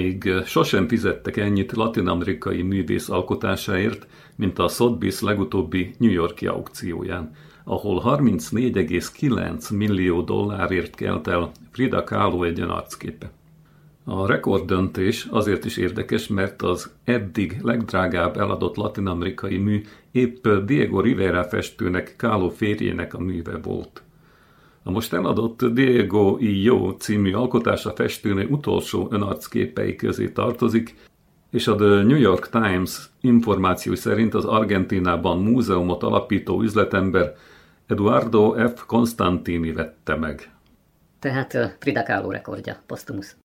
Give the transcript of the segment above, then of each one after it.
Még sosem fizettek ennyit latinamerikai művész alkotásáért, mint a Sotheby's legutóbbi New Yorki aukcióján, ahol 34,9 millió dollárért kelt el Frida Kahlo egyenarcképe. A rekorddöntés azért is érdekes, mert az eddig legdrágább eladott latinamerikai mű épp Diego Rivera festőnek Kahlo férjének a műve volt. A most eladott Diego I. Jó című alkotása festőnő utolsó önarcképei közé tartozik, és a The New York Times információ szerint az Argentinában múzeumot alapító üzletember Eduardo F. Constantini vette meg. Tehát Frida Kahlo rekordja, posztumusz.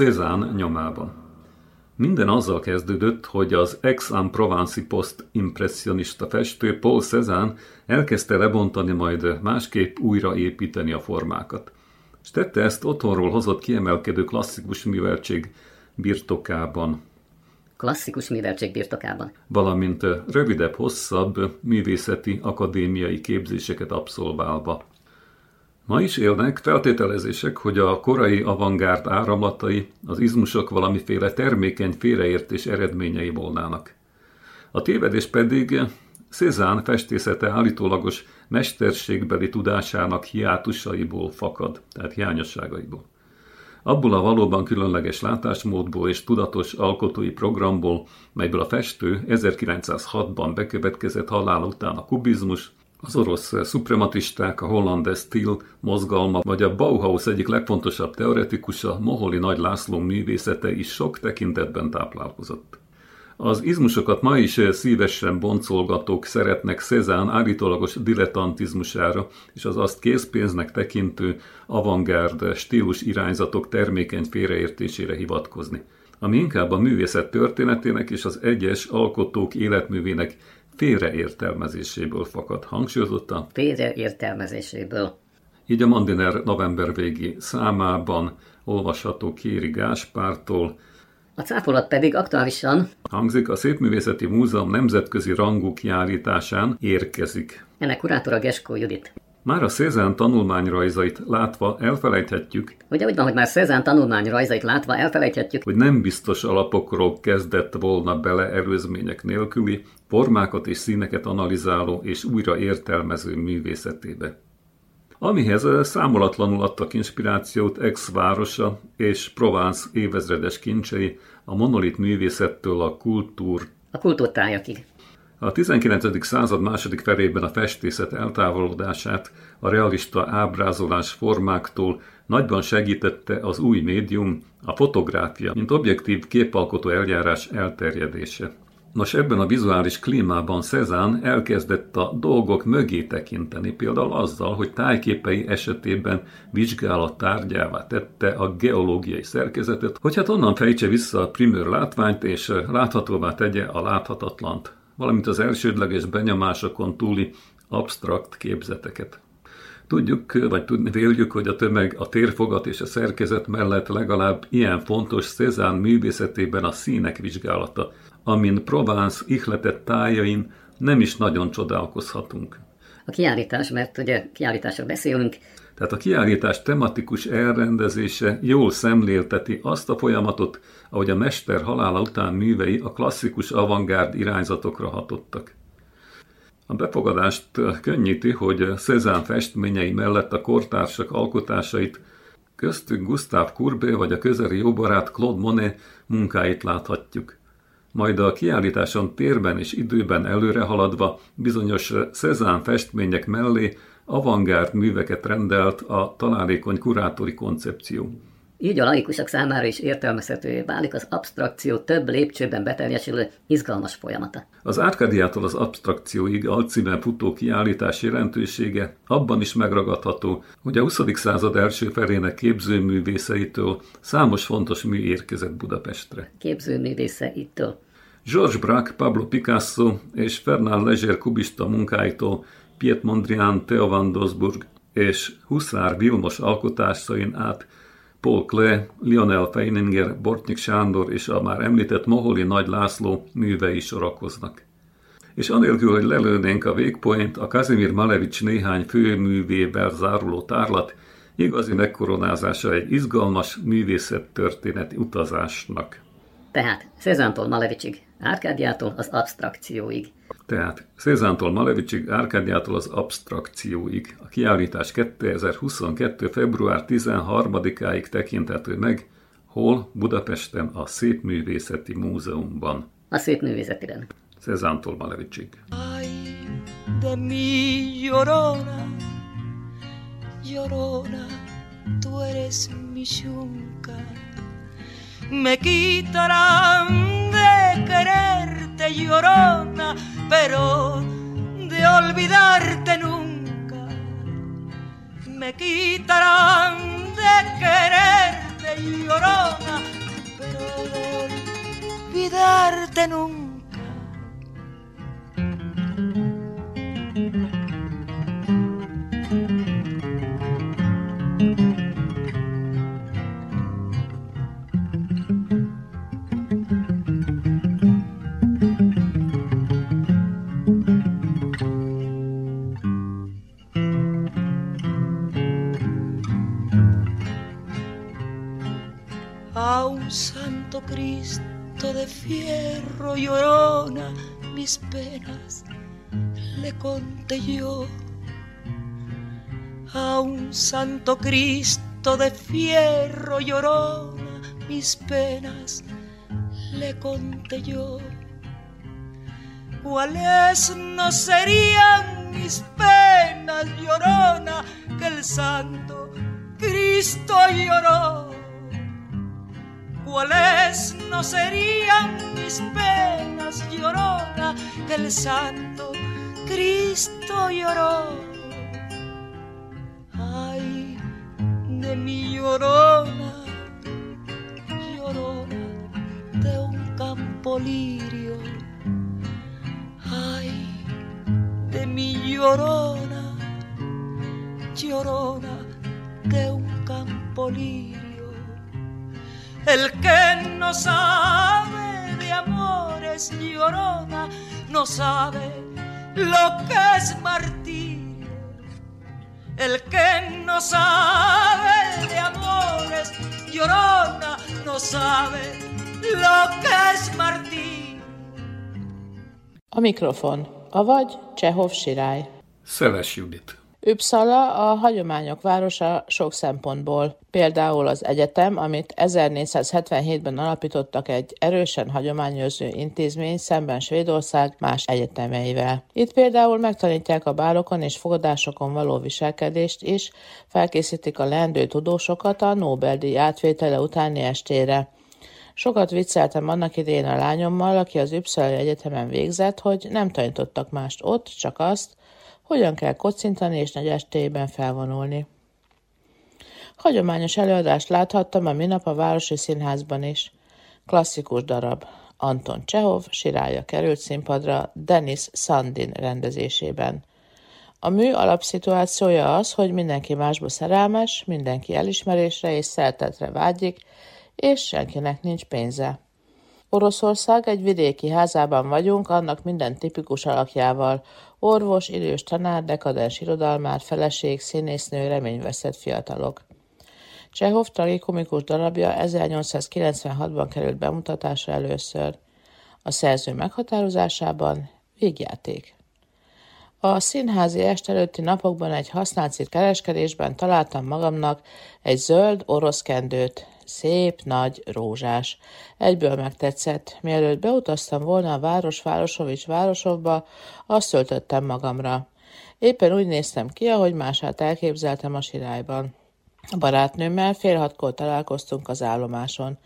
Cézanne nyomában. Minden azzal kezdődött, hogy az Aix-en-Provence post impressionista festő Paul Cézanne elkezdte lebontani, majd másképp újraépíteni a formákat. És tette ezt otthonról hozott kiemelkedő klasszikus műveltség birtokában. Klasszikus műveltség birtokában. Valamint rövidebb, hosszabb művészeti akadémiai képzéseket abszolválva. Ma is élnek feltételezések, hogy a korai avantgárd áramlatai az izmusok valamiféle termékeny félreértés eredményei volnának. A tévedés pedig Cézanne festészete állítólagos mesterségbeli tudásának hiátusaiból fakad, tehát hiányosságaiból. Abból a valóban különleges látásmódból és tudatos alkotói programból, melyből a festő 1906-ban bekövetkezett halál után a kubizmus, az orosz szuprematisták, a holland stil mozgalma, vagy a Bauhaus egyik legfontosabb teoretikusa, Moholi Nagy László művészete is sok tekintetben táplálkozott. Az izmusokat ma is szívesen boncolgatók szeretnek Cézanne állítólagos dilettantizmusára és az azt készpénznek tekintő avantgárd stílus irányzatok termékeny félreértésére hivatkozni ami inkább a művészet történetének és az egyes alkotók életművének félreértelmezéséből fakad. Hangsúlyozottan? Félreértelmezéséből. Így a Mandiner november végi számában olvasható Kéri Gáspártól, a cáfolat pedig aktuálisan hangzik a Szépművészeti Múzeum nemzetközi rangú kiállításán érkezik. Ennek kurátora Geskó Judit. Már a Cézanne tanulmányrajzait látva elfelejthetjük, Ugye úgy van, hogy már Cézanne tanulmányrajzait látva elfelejthetjük, hogy nem biztos alapokról kezdett volna bele erőzmények nélküli, formákat és színeket analizáló és újra értelmező művészetébe. Amihez számolatlanul adtak inspirációt ex-városa és Provence évezredes kincsei a monolit művészettől a kultúr a kultúrtájakig. A 19. század második felében a festészet eltávolodását a realista ábrázolás formáktól nagyban segítette az új médium, a fotográfia, mint objektív képalkotó eljárás elterjedése. Nos, ebben a vizuális klímában Cezanne elkezdett a dolgok mögé tekinteni, például azzal, hogy tájképei esetében vizsgálat tárgyává tette a geológiai szerkezetet, hogy hát onnan fejtse vissza a primőr látványt, és láthatóvá tegye a láthatatlant, valamint az elsődleges benyomásokon túli absztrakt képzeteket. Tudjuk, vagy tudni véljük, hogy a tömeg a térfogat és a szerkezet mellett legalább ilyen fontos Cézanne művészetében a színek vizsgálata, amin Provence ihletett tájain nem is nagyon csodálkozhatunk. A kiállítás, mert ugye kiállításról beszélünk, tehát a kiállítás tematikus elrendezése jól szemlélteti azt a folyamatot, ahogy a mester halála után művei a klasszikus avantgárd irányzatokra hatottak. A befogadást könnyíti, hogy Cézanne festményei mellett a kortársak alkotásait, köztük Gustave Courbet vagy a közeli jóbarát Claude Monet munkáit láthatjuk. majd a kiállításon térben és időben előre haladva bizonyos Cezanne festmények mellé avantgárd műveket rendelt a találékony kurátori koncepció. Így a laikusok számára is értelmezhetővé válik az abstrakció több lépcsőben beteljesülő izgalmas folyamata. Az árkádiától az abstrakcióig alcímen futó kiállítás jelentősége abban is megragadható, hogy a 20. század első felének képzőművészeitől számos fontos mű érkezett Budapestre. Képzőművészeitől. Georges Braque, Pablo Picasso és Fernand Leger kubista munkáitól Piet Mondrian, Theo van Dosburg és Huszár Vilmos alkotásai át Paul Klee, Lionel Feininger, Bortnyik Sándor és a már említett Moholi Nagy László művei sorakoznak. És anélkül, hogy lelőnénk a végpoint, a Kazimir Malevics néhány főművével záruló tárlat igazi megkoronázása egy izgalmas művészettörténeti utazásnak. Tehát Szezántól Malevicsig, Árkádiától az abstrakcióig. Tehát Szézántól Malevicsig, Árkádiától az abstrakcióig. A kiállítás 2022. február 13-áig tekinthető meg, hol Budapesten a Szépművészeti Múzeumban. A Szépművészetiren. Szézántól Malevicsig. Ay, de mi llorona, llorona, tú eres mi yunca. Me quitarán de quererte, llorona, pero de olvidarte nunca. Me quitarán de quererte, llorona, pero de olvidarte nunca. Mis penas le conté yo. A un santo Cristo de fierro llorona mis penas le conté yo. ¿Cuáles no serían mis penas llorona que el santo Cristo lloró? ¿Cuáles no serían mis penas llorona que el santo Cristo lloró? Ay, de mi llorona, llorona de un campo lirio. Ay, de mi llorona, llorona de un campo lirio. El que no sabe de amores llorona, no sabe lo que es martirio. El que no sabe de amores llorona, no sabe lo que es martirio. A mikrofon, avagy Csehov Sirály. Szeles Judit. Uppsala a hagyományok városa sok szempontból. Például az egyetem, amit 1477-ben alapítottak egy erősen hagyományőrző intézmény szemben Svédország más egyetemeivel. Itt például megtanítják a bálokon és fogadásokon való viselkedést is, felkészítik a leendő tudósokat a Nobel-díj átvétele utáni estére. Sokat vicceltem annak idején a lányommal, aki az Uppsala Egyetemen végzett, hogy nem tanítottak mást ott, csak azt, hogyan kell kocintani és nagy estében felvonulni. Hagyományos előadást láthattam a minap a Városi Színházban is. Klasszikus darab. Anton Csehov sirája került színpadra Denis Sandin rendezésében. A mű alapszituációja az, hogy mindenki másba szerelmes, mindenki elismerésre és szeretetre vágyik, és senkinek nincs pénze. Oroszország egy vidéki házában vagyunk, annak minden tipikus alakjával. Orvos, idős tanár, dekadens irodalmár, feleség, színésznő, reményveszett fiatalok. Csehov tragikomikus darabja 1896-ban került bemutatásra először. A szerző meghatározásában végjáték. A színházi est előtti napokban egy használt kereskedésben találtam magamnak egy zöld orosz kendőt, szép, nagy, rózsás. Egyből megtetszett. Mielőtt beutaztam volna a város Városovics városokba, azt töltöttem magamra. Éppen úgy néztem ki, ahogy mását elképzeltem a sirályban. A barátnőmmel fél hatkor találkoztunk az állomáson.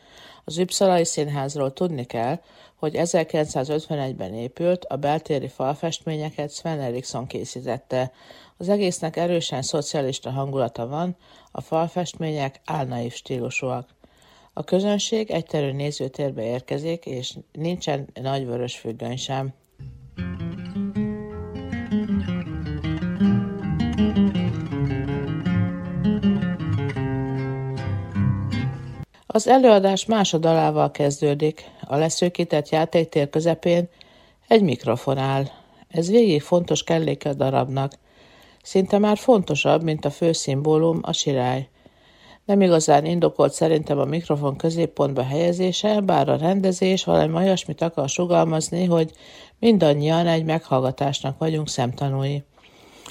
Az Üpszalai Színházról tudni kell, hogy 1951-ben épült, a beltéri falfestményeket Sven Eriksson készítette. Az egésznek erősen szocialista hangulata van, a falfestmények álnaív stílusúak. A közönség egyterű nézőtérbe érkezik, és nincsen nagy vörös függöny sem. Az előadás másodalával kezdődik. A leszőkített játéktér közepén egy mikrofon áll. Ez végig fontos kelléke a darabnak. Szinte már fontosabb, mint a fő szimbólum, a sirály. Nem igazán indokolt szerintem a mikrofon középpontba helyezése, bár a rendezés valami olyasmit akar sugalmazni, hogy mindannyian egy meghallgatásnak vagyunk szemtanúi.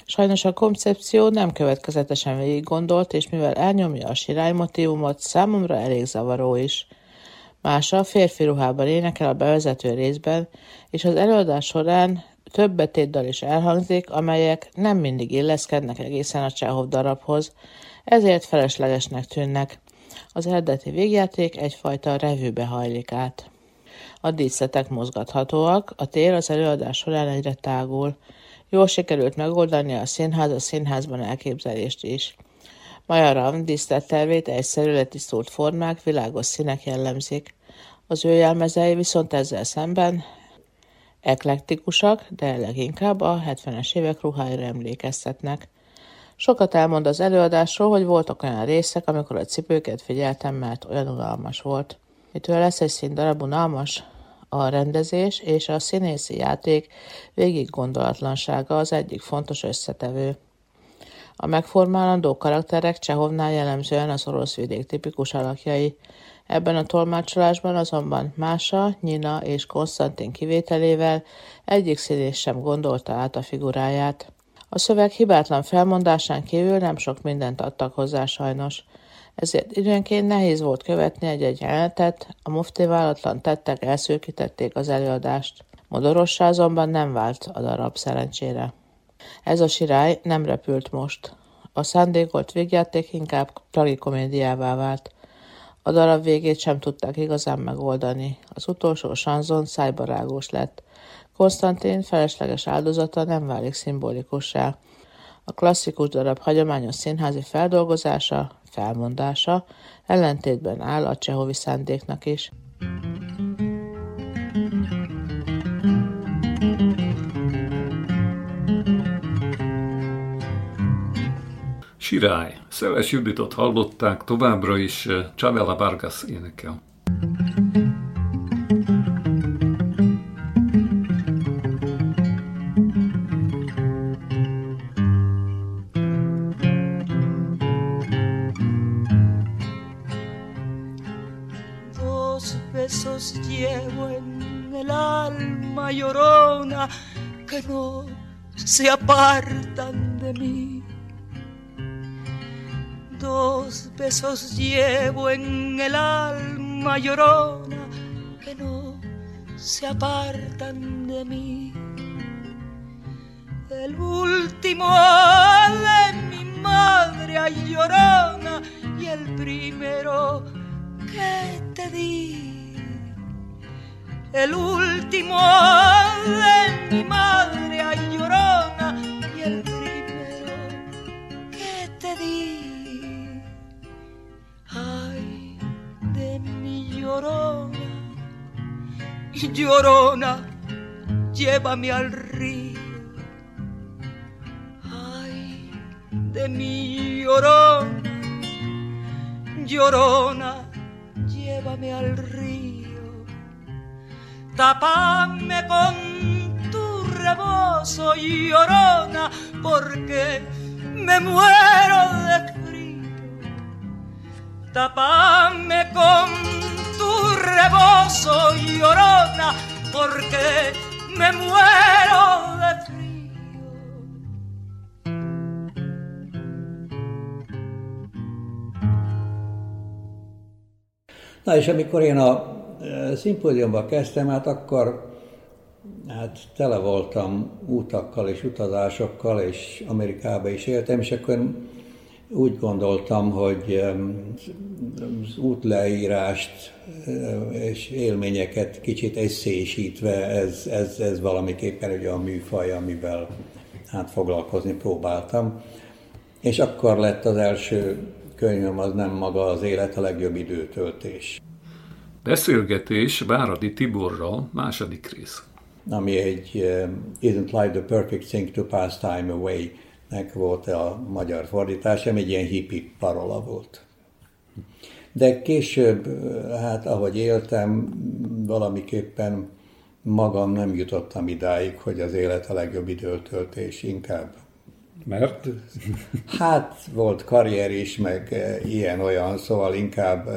Sajnos a koncepció nem következetesen végig gondolt, és mivel elnyomja a sirály motivumot, számomra elég zavaró is. Mása férfi ruhában énekel a bevezető részben, és az előadás során több betétdal is elhangzik, amelyek nem mindig illeszkednek egészen a Csehov darabhoz, ezért feleslegesnek tűnnek. Az eredeti végjáték egyfajta revűbe hajlik át. A díszletek mozgathatóak, a tér az előadás során egyre tágul. Jól sikerült megoldani a színház a színházban elképzelést is. Majaram díszlettervét egyszerű letisztult formák, világos színek jellemzik. Az ő jelmezei viszont ezzel szemben eklektikusak, de leginkább a 70-es évek ruháira emlékeztetnek. Sokat elmond az előadásról, hogy voltak olyan részek, amikor a cipőket figyeltem, mert olyan unalmas volt. Mitől lesz egy színdarab unalmas? A rendezés és a színészi játék végig gondolatlansága az egyik fontos összetevő. A megformálandó karakterek Csehovnál jellemzően az orosz vidék tipikus alakjai. Ebben a tolmácsolásban azonban Mása, Nyina és Konstantin kivételével egyik színész sem gondolta át a figuráját. A szöveg hibátlan felmondásán kívül nem sok mindent adtak hozzá sajnos ezért időnként nehéz volt követni egy-egy jelenetet, a mufti vállalatlan tettek elszőkítették az előadást. Modorossá azonban nem vált a darab szerencsére. Ez a sirály nem repült most. A szándékolt végjáték inkább tragikomédiává vált. A darab végét sem tudták igazán megoldani. Az utolsó sanzon szájbarágós lett. Konstantin felesleges áldozata nem válik szimbolikussá. A klasszikus darab hagyományos színházi feldolgozása felmondása ellentétben áll a csehovi szándéknak is. Sirály. Szeles Juditot hallották, továbbra is Chavela Vargas énekel. se apartan de mí. Dos besos llevo en el alma llorona que no se apartan de mí. El último de mi madre ay llorona y el primero que te di. El último de mi madre llorona, llévame al río. Ay, de mi llorona, llorona, llévame al río. Tapame con tu rebozo, llorona, porque me muero de Tapame con tu rebozo llorona, porque me muero de frío. Na és amikor én a szimpóziumba kezdtem, hát akkor hát tele voltam útakkal és utazásokkal, és Amerikába is éltem, és akkor úgy gondoltam, hogy az útleírást és élményeket kicsit eszésítve, ez, ez, ez valamiképpen ugye a műfaj, amivel hát foglalkozni próbáltam. És akkor lett az első könyvem, az nem maga az élet, a legjobb időtöltés. Beszélgetés Váradi Tiborral, második rész. Ami egy Isn't Life the Perfect Thing to Pass Time Away nek volt a magyar fordítás, ami egy ilyen hippi parola volt. De később, hát ahogy éltem, valamiképpen magam nem jutottam idáig, hogy az élet a legjobb időtöltés, inkább. Mert? Hát volt karrier is, meg ilyen-olyan, szóval inkább,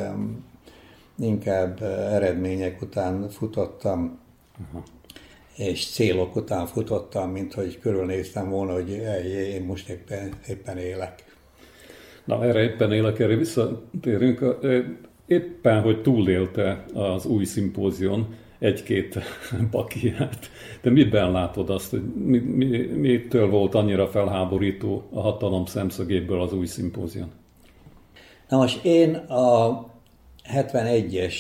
inkább eredmények után futottam. Uh-huh és célok után futottam, mint hogy körülnéztem volna, hogy én most éppen, éppen élek. Na, erre éppen élek, erre visszatérünk. Éppen, hogy túlélte az új szimpózion egy-két pakiát. De miben látod azt, hogy mi, mi, mitől volt annyira felháborító a hatalom szemszögéből az új szimpózion? Na most én a 71-es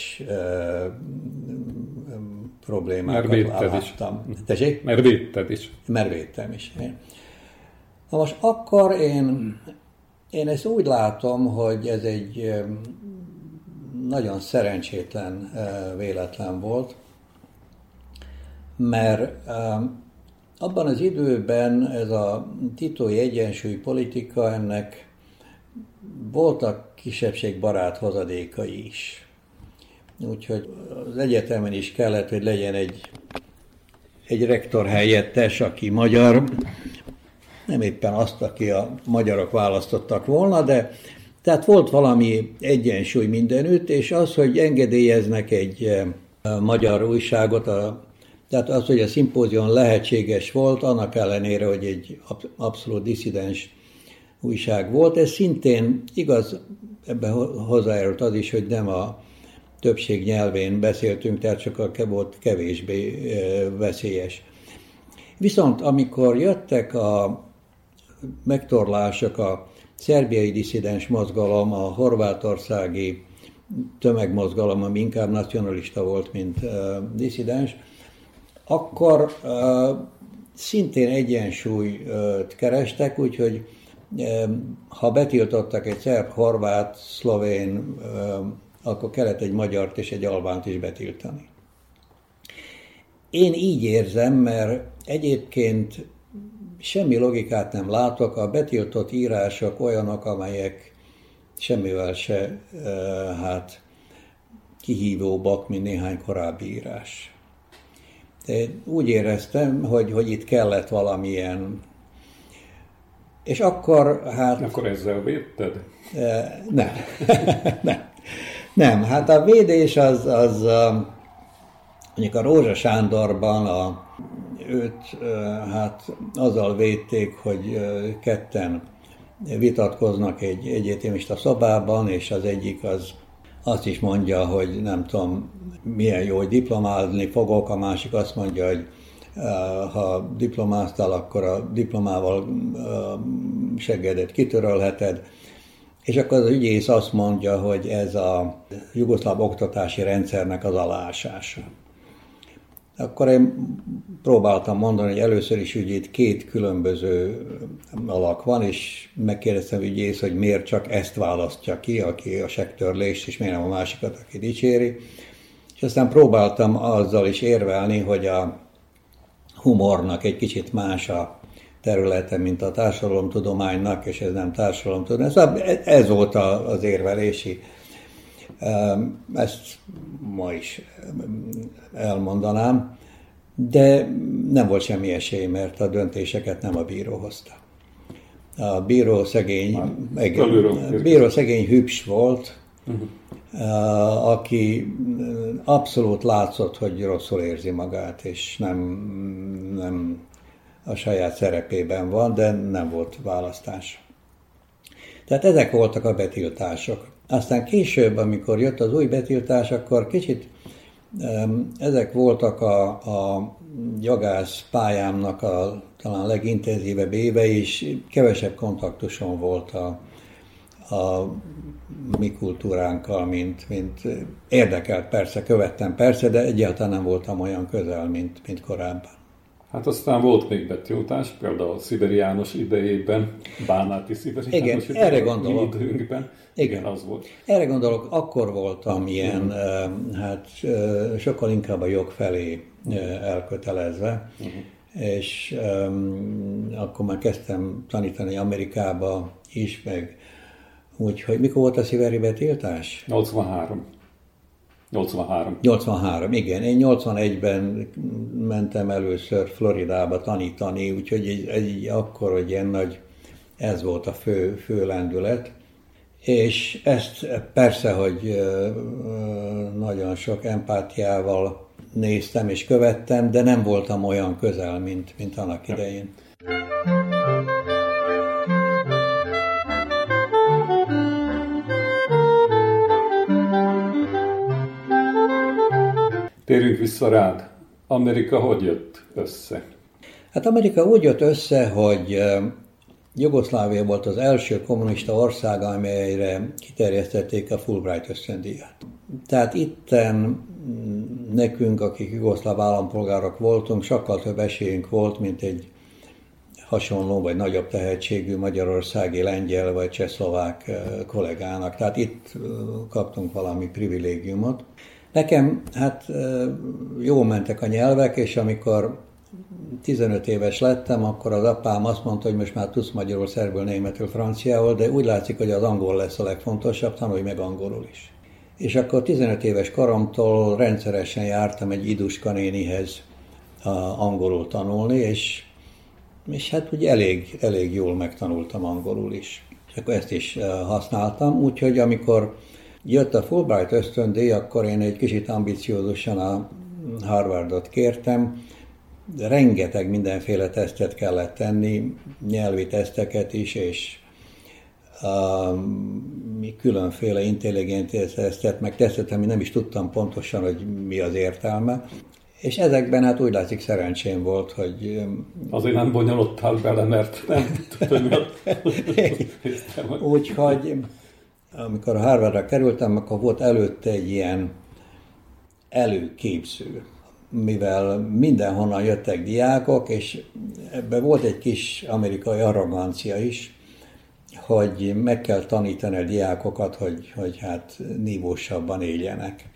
problémákat Mert láttam. is. Tessék? Mert védted is. Mert védtem is. Na most akkor én, én ezt úgy látom, hogy ez egy nagyon szerencsétlen véletlen volt, mert abban az időben ez a titói egyensúly politika, ennek voltak kisebbségbarát hozadékai is. Úgyhogy az egyetemen is kellett, hogy legyen egy, egy rektor helyettes, aki magyar, nem éppen azt, aki a magyarok választottak volna, de tehát volt valami egyensúly mindenütt, és az, hogy engedélyeznek egy eh, magyar újságot, a, tehát az, hogy a szimpózion lehetséges volt, annak ellenére, hogy egy abszolút diszidens újság volt, ez szintén igaz, ebben hozzájárult az is, hogy nem a többség nyelvén beszéltünk, tehát a volt kevésbé veszélyes. Viszont amikor jöttek a megtorlások, a szerbiai diszidens mozgalom, a horvátországi tömegmozgalom, ami inkább nacionalista volt, mint uh, diszidens, akkor uh, szintén egyensúlyt kerestek, úgyhogy ha betiltottak egy szerb, horvát, szlovén, akkor kellett egy magyart és egy albánt is betiltani. Én így érzem, mert egyébként semmi logikát nem látok, a betiltott írások olyanok, amelyek semmivel se hát kihívóbbak, mint néhány korábbi írás. De úgy éreztem, hogy, hogy itt kellett valamilyen és akkor hát... Akkor ezzel védted? Nem. nem. Nem, hát a védés az, az mondjuk a Rózsa Sándorban a, őt hát azzal védték, hogy ketten vitatkoznak egy egyetemista szobában, és az egyik az azt is mondja, hogy nem tudom, milyen jó, hogy diplomázni fogok, a másik azt mondja, hogy ha diplomáztál, akkor a diplomával seggedet kitörölheted. És akkor az ügyész azt mondja, hogy ez a jugoszláv oktatási rendszernek az alásása. Akkor én próbáltam mondani, hogy először is ugye itt két különböző alak van, és megkérdeztem ügyész, hogy miért csak ezt választja ki, aki a sektörlést, és miért nem a másikat, aki dicséri. És aztán próbáltam azzal is érvelni, hogy a humornak egy kicsit más a területe, mint a társadalomtudománynak, és ez nem társadalomtudomány. Szóval ez volt az érvelési. Ezt ma is elmondanám, de nem volt semmi esély, mert a döntéseket nem a bíró hozta. A bíró szegény, meg, bíró szegény hübs volt, uh-huh. Aki abszolút látszott, hogy rosszul érzi magát, és nem, nem a saját szerepében van, de nem volt választás. Tehát ezek voltak a betiltások. Aztán később, amikor jött az új betiltás, akkor kicsit ezek voltak a, a jogász pályámnak a talán legintenzívebb éve, és kevesebb kontaktusom volt a, a mi kultúránkkal, mint, mint érdekelt persze, követtem persze, de egyáltalán nem voltam olyan közel, mint, mint korábban. Hát aztán volt még betiltás, például Sziberi János idejében, Bánáti Sziberi Igen, idejében, erre gondolok. időnkben. Igen. Az volt. Erre gondolok, akkor voltam ilyen, uh-huh. hát sokkal inkább a jog felé elkötelezve, uh-huh. és um, akkor már kezdtem tanítani Amerikába is, meg úgyhogy mikor volt a sziveri betiltás? 83. 83. 83, igen. Én 81-ben mentem először Floridába tanítani, úgyhogy egy, egy akkor, hogy ilyen nagy, ez volt a fő, fő lendület. És ezt persze, hogy nagyon sok empátiával néztem és követtem, de nem voltam olyan közel, mint, mint annak idején. Térjünk vissza rád. Amerika hogy jött össze? Hát Amerika úgy jött össze, hogy Jugoszlávia volt az első kommunista ország, amelyre kiterjesztették a Fulbright ösztöndíjat. Tehát itten mm, nekünk, akik jugoszláv állampolgárok voltunk, sokkal több esélyünk volt, mint egy hasonló vagy nagyobb tehetségű magyarországi lengyel vagy csehszlovák kollégának. Tehát itt kaptunk valami privilégiumot. Nekem hát jól mentek a nyelvek, és amikor 15 éves lettem, akkor az apám azt mondta, hogy most már tudsz magyarul, szerbül, németül, franciául, de úgy látszik, hogy az angol lesz a legfontosabb, tanulj meg angolul is. És akkor 15 éves koromtól rendszeresen jártam egy Iduska nénihez angolul tanulni, és, és hát ugye elég, elég jól megtanultam angolul is. És akkor ezt is használtam, úgyhogy amikor jött a Fulbright ösztöndíj, akkor én egy kicsit ambiciózusan a Harvardot kértem, rengeteg mindenféle tesztet kellett tenni, nyelvi teszteket is, és um, különféle intelligencia tesztet, meg tesztet, ami nem is tudtam pontosan, hogy mi az értelme. És ezekben hát úgy látszik szerencsém volt, hogy... Um, Azért nem bonyolodtál bele, mert nem tudom, Úgyhogy amikor a Harvardra kerültem, akkor volt előtte egy ilyen előképző, mivel mindenhonnan jöttek diákok, és ebben volt egy kis amerikai arrogancia is, hogy meg kell tanítani a diákokat, hogy, hogy hát nívósabban éljenek.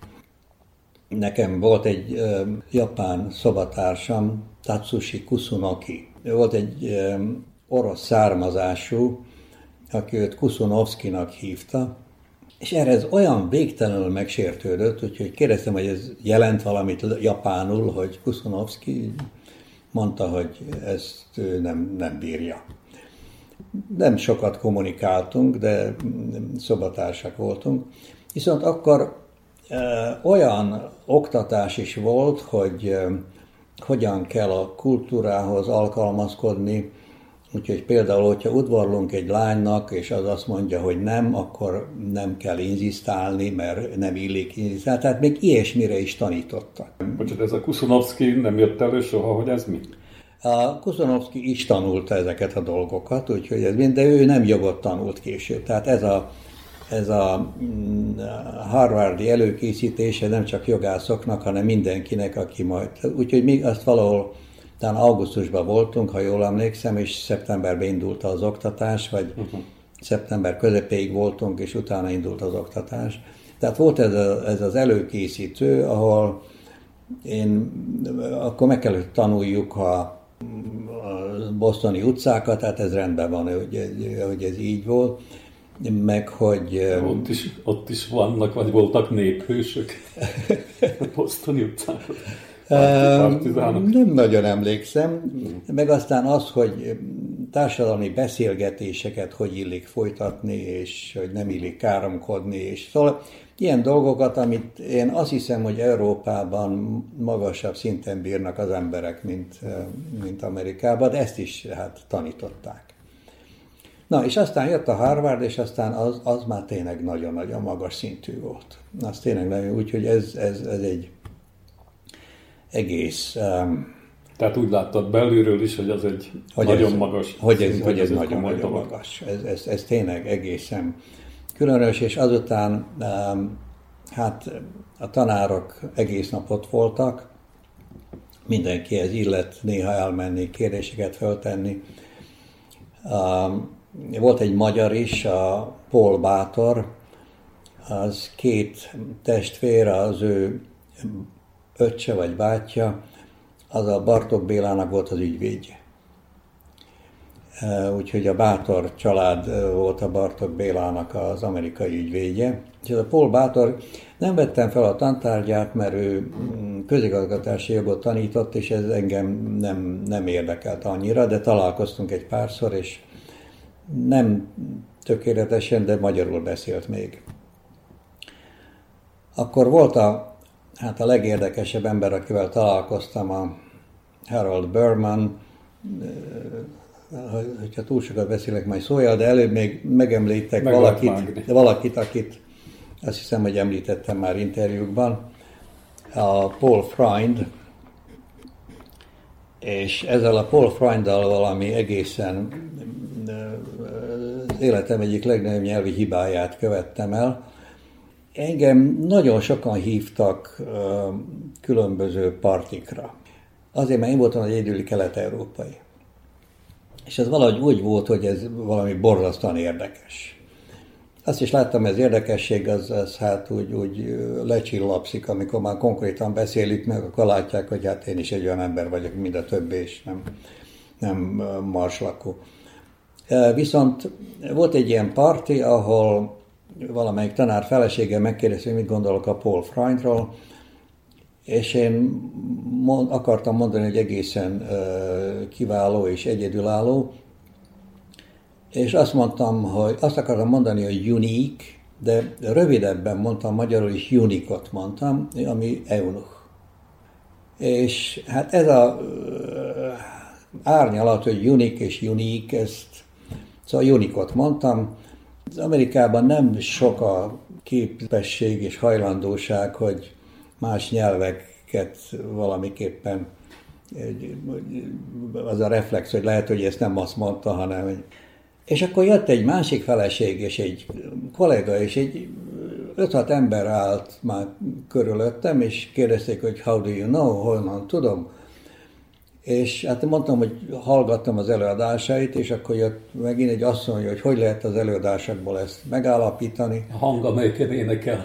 Nekem volt egy uh, japán szobatársam, Tatsushi Kusunoki. Ő volt egy uh, orosz származású, aki őt Kusunovskinak hívta, és erre ez olyan végtelenül megsértődött, úgyhogy kérdeztem, hogy ez jelent valamit japánul, hogy Kusunovski mondta, hogy ezt nem, nem bírja. Nem sokat kommunikáltunk, de szobatársak voltunk. Viszont akkor olyan oktatás is volt, hogy hogyan kell a kultúrához alkalmazkodni, Úgyhogy például, hogyha udvarlunk egy lánynak, és az azt mondja, hogy nem, akkor nem kell inzisztálni, mert nem illik inzisztálni. Tehát még ilyesmire is tanítottak. Bocsánat, ez a Kusunovski nem jött elő soha, hogy ez mi? A Kusunovski is tanulta ezeket a dolgokat, úgyhogy ez mind, de ő nem jogot tanult később. Tehát ez a, ez a mm, Harvardi előkészítése nem csak jogászoknak, hanem mindenkinek, aki majd... Úgyhogy mi azt valahol talán augusztusban voltunk, ha jól emlékszem, és szeptemberben indult az oktatás, vagy uh-huh. szeptember közepéig voltunk, és utána indult az oktatás. Tehát volt ez, a, ez az előkészítő, ahol én akkor meg kellett tanuljuk a, a bosztoni utcákat, tehát ez rendben van, hogy, hogy ez így volt, meg hogy... Ott is, ott is vannak, vagy voltak néphősök a bosztoni utcákat. Nem nagyon emlékszem, meg aztán az, hogy társadalmi beszélgetéseket hogy illik folytatni, és hogy nem illik káromkodni, és szóval ilyen dolgokat, amit én azt hiszem, hogy Európában magasabb szinten bírnak az emberek, mint, mint Amerikában, de ezt is hát tanították. Na, és aztán jött a Harvard, és aztán az, az már tényleg nagyon-nagyon magas szintű volt. Az tényleg nagyon, úgyhogy ez, ez, ez egy egész... Um, Tehát úgy láttad belülről is, hogy az egy hogy nagyon ez, magas Hogy ez, hogy ez nagyon-nagyon magas. Ez, ez, ez tényleg egészen különös, és azután um, hát a tanárok egész nap ott voltak, mindenkihez illet néha elmenni, kérdéseket föltenni. Um, volt egy magyar is, a Paul Bátor, az két testvér, az ő öccse vagy bátyja, az a Bartok Bélának volt az ügyvédje. Úgyhogy a Bátor család volt a Bartok Bélának az amerikai ügyvédje. És a Paul Bátor nem vettem fel a tantárgyát, mert ő mm, közigazgatási jogot tanított, és ez engem nem, nem érdekelt annyira, de találkoztunk egy párszor, és nem tökéletesen, de magyarul beszélt még. Akkor volt a, hát a legérdekesebb ember, akivel találkoztam, a Harold Berman, hogyha túl sokat beszélek, majd szóljál, de előbb még megemlítek Meg valakit, valakit, akit azt hiszem, hogy említettem már interjúkban, a Paul Freund, és ezzel a Paul Freunddal valami egészen életem egyik legnagyobb nyelvi hibáját követtem el. Engem nagyon sokan hívtak különböző partikra. Azért, mert én voltam egy egyedüli kelet-európai. És ez valahogy úgy volt, hogy ez valami borzasztóan érdekes. Azt is láttam, ez érdekesség, az, az hát úgy, úgy lecsillapszik, amikor már konkrétan beszélik meg, akkor látják, hogy hát én is egy olyan ember vagyok, mint a többi, és nem, nem marslakó. Viszont volt egy ilyen parti, ahol valamelyik tanár felesége megkérdezte, hogy mit gondolok a Paul Freundról, és én mond, akartam mondani, hogy egészen uh, kiváló és egyedülálló, és azt mondtam, hogy azt akartam mondani, hogy unique, de rövidebben mondtam, magyarul is unikot mondtam, ami eunuch. És hát ez a árnyalat, hogy unique és unique, ezt szóval unikot mondtam. Az Amerikában nem sok a képesség és hajlandóság, hogy más nyelveket valamiképpen az a reflex, hogy lehet, hogy ezt nem azt mondta, hanem és akkor jött egy másik feleség, és egy kollega, és egy öt ember állt már körülöttem, és kérdezték, hogy how do you know, honnan tudom. És hát mondtam, hogy hallgattam az előadásait, és akkor jött megint egy asszony, hogy hogy lehet az előadásokból ezt megállapítani. A hang, amelyiket énekel.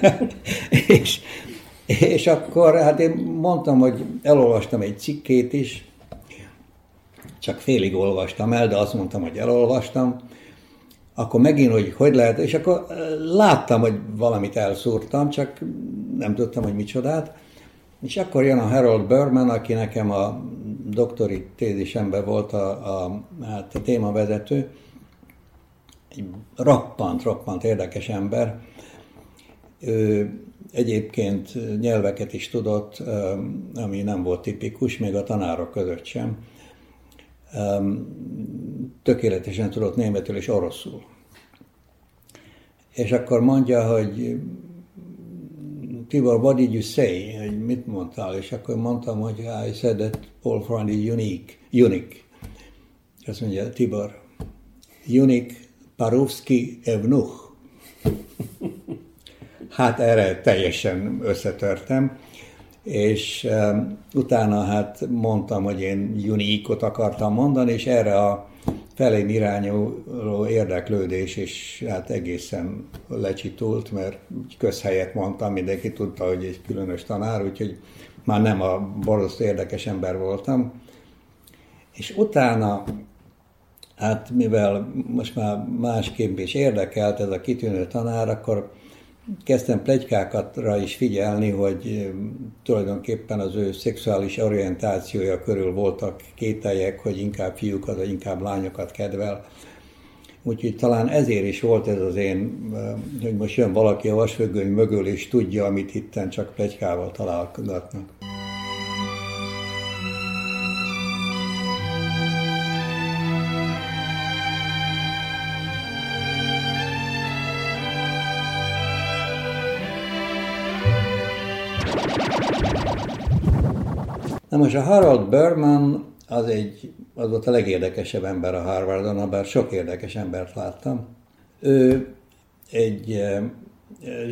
és, és akkor hát én mondtam, hogy elolvastam egy cikkét is, csak félig olvastam el, de azt mondtam, hogy elolvastam, akkor megint, hogy hogy lehet, és akkor láttam, hogy valamit elszúrtam, csak nem tudtam, hogy micsodát, és akkor jön a Harold Berman, aki nekem a doktori tézisemben volt a, a, hát a témavezető, egy roppant, roppant érdekes ember. Ő egyébként nyelveket is tudott, ami nem volt tipikus, még a tanárok között sem tökéletesen tudott németül és oroszul. És akkor mondja, hogy Tibor, what did you say? Hogy mit mondtál? És akkor mondtam, hogy I said that Paul Freund is unique. unique. Azt mondja, Tibor, unique Parovski Evnuch. Hát erre teljesen összetörtem és um, utána hát mondtam, hogy én Junikot akartam mondani, és erre a felém irányuló érdeklődés is hát egészen lecsitult, mert közhelyet mondtam, mindenki tudta, hogy egy különös tanár, úgyhogy már nem a borzasztó érdekes ember voltam. És utána, hát mivel most már másképp is érdekelt ez a kitűnő tanár, akkor kezdtem plegykákatra is figyelni, hogy tulajdonképpen az ő szexuális orientációja körül voltak kételjek, hogy inkább fiúkat, vagy inkább lányokat kedvel. Úgyhogy talán ezért is volt ez az én, hogy most jön valaki a vasfüggöny mögül, és tudja, amit itten csak plegykával találkoznak. Most a Harold Berman az, egy, az volt a legérdekesebb ember a Harvardon, bár sok érdekes embert láttam. Ő egy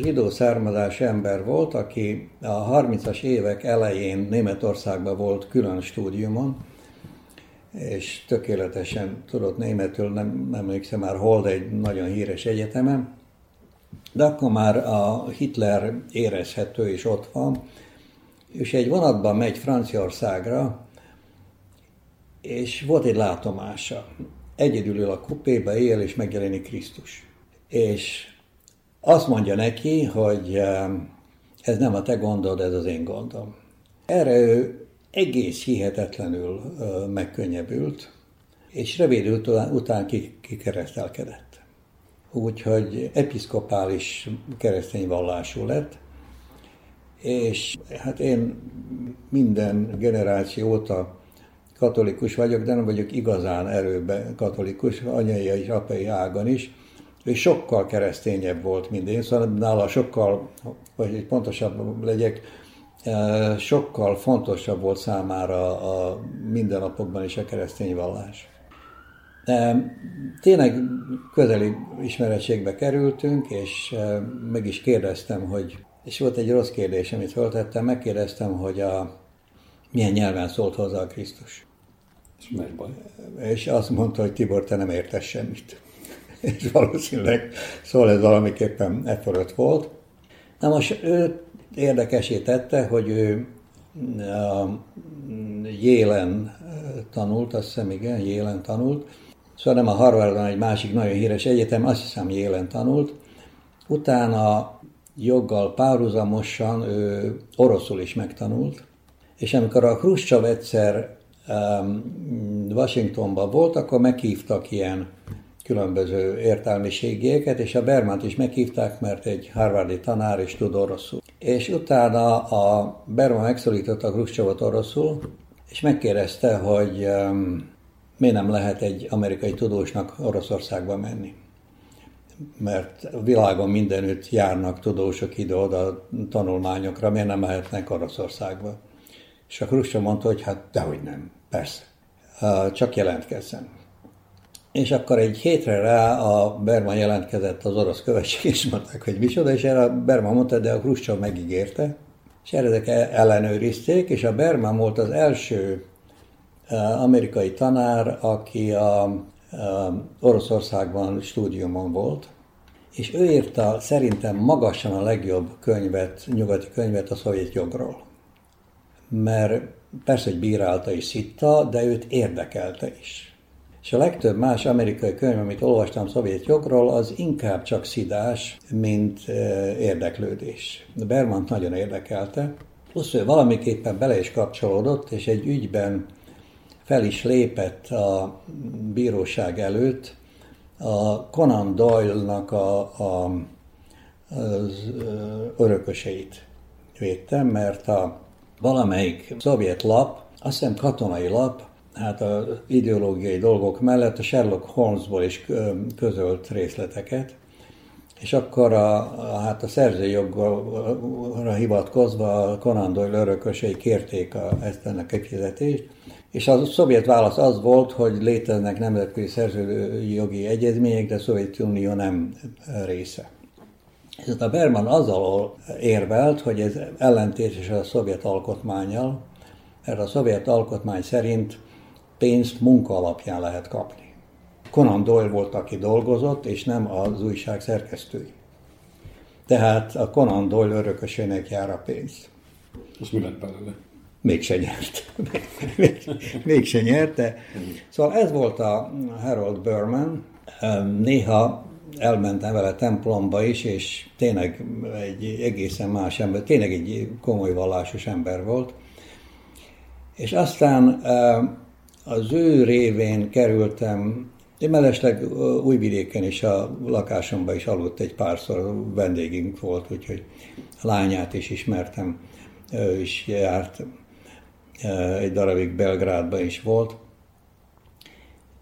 zsidó származás ember volt, aki a 30-as évek elején Németországban volt külön stúdiumon, és tökéletesen tudott németül, nem, nem emlékszem már hol, de egy nagyon híres egyetemen. De akkor már a Hitler érezhető és ott van, és egy vonatban megy Franciaországra, és volt egy látomása. Egyedül ül a kupébe, él, és megjelenik Krisztus. És azt mondja neki, hogy ez nem a te gondod, ez az én gondom. Erre ő egész hihetetlenül megkönnyebbült, és rövid után kikeresztelkedett. Úgyhogy episzkopális keresztény vallású lett, és hát én minden generáció óta katolikus vagyok, de nem vagyok igazán erőben katolikus, anyai és apai ágon is, és sokkal keresztényebb volt, mint én, szóval nála sokkal, vagy pontosabb legyek, eh, sokkal fontosabb volt számára a mindennapokban is a keresztény vallás. Tényleg közeli ismeretségbe kerültünk, és eh, meg is kérdeztem, hogy, és volt egy rossz kérdés, amit föltettem, megkérdeztem, hogy a, milyen nyelven szólt hozzá a Krisztus. És baj. És azt mondta, hogy Tibor, te nem értesz semmit. és valószínűleg szól ez valamiképpen e fölött volt. Na most ő érdekesé tette, hogy ő a Jélen tanult, azt hiszem igen, Jélen tanult, szóval nem a Harvardon egy másik nagyon híres egyetem, azt hiszem Jélen tanult, utána joggal párhuzamosan ő oroszul is megtanult, és amikor a Khrushchev egyszer Washingtonban volt, akkor meghívtak ilyen különböző értelmiségieket, és a Bermant is meghívták, mert egy harvardi tanár is tud oroszul. És utána a Berman megszólította Khrushchevot oroszul, és megkérdezte, hogy um, miért nem lehet egy amerikai tudósnak Oroszországba menni. Mert a világon mindenütt járnak tudósok ide-oda tanulmányokra, miért nem mehetnek Oroszországba. És a Khrushchev mondta, hogy hát dehogy nem, persze, csak jelentkezzen. És akkor egy hétre rá a Berman jelentkezett az orosz követség, és mondták, hogy micsoda, és erre a Berman mondta, de a Khrushchev megígérte, és ezek ellenőrizték, és a Berman volt az első amerikai tanár, aki a, a Oroszországban stúdiumon volt, és ő írta szerintem magasan a legjobb könyvet, nyugati könyvet a szovjet jogról. Mert persze, hogy bírálta és szitta, de őt érdekelte is. És a legtöbb más amerikai könyv, amit olvastam szovjet jogról, az inkább csak szidás, mint érdeklődés. De Bermant nagyon érdekelte, plusz ő valamiképpen bele is kapcsolódott, és egy ügyben fel is lépett a bíróság előtt, a Conan Doyle-nak a, a, az örököseit védtem, mert a valamelyik szovjet lap, azt hiszem katonai lap, hát az ideológiai dolgok mellett a Sherlock Holmesból is közölt részleteket, és akkor a, a, hát a szerzőjogra hivatkozva a Conan Doyle örökösei kérték a, ezt ennek a kifizetést, és a szovjet válasz az volt, hogy léteznek nemzetközi szerzőjogi egyezmények, de a Szovjetunió nem része. És a Berman azzal érvelt, hogy ez ellentétes a szovjet alkotmányjal, mert a szovjet alkotmány szerint pénzt munka alapján lehet kapni. Conan Doyle volt, aki dolgozott, és nem az újság szerkesztői. Tehát a Conan Doyle örökösének jár a pénz. És mi lett belőle? Mégse nyert. még, mégse nyert, de... Szóval ez volt a Harold Berman. Néha elmentem vele templomba is, és tényleg egy egészen más ember, tényleg egy komoly vallásos ember volt. És aztán az ő révén kerültem, én mellesleg Újvidéken is a lakásomban is aludt egy párszor, vendégünk volt, úgyhogy lányát is ismertem, ő is járt, egy darabig Belgrádban is volt.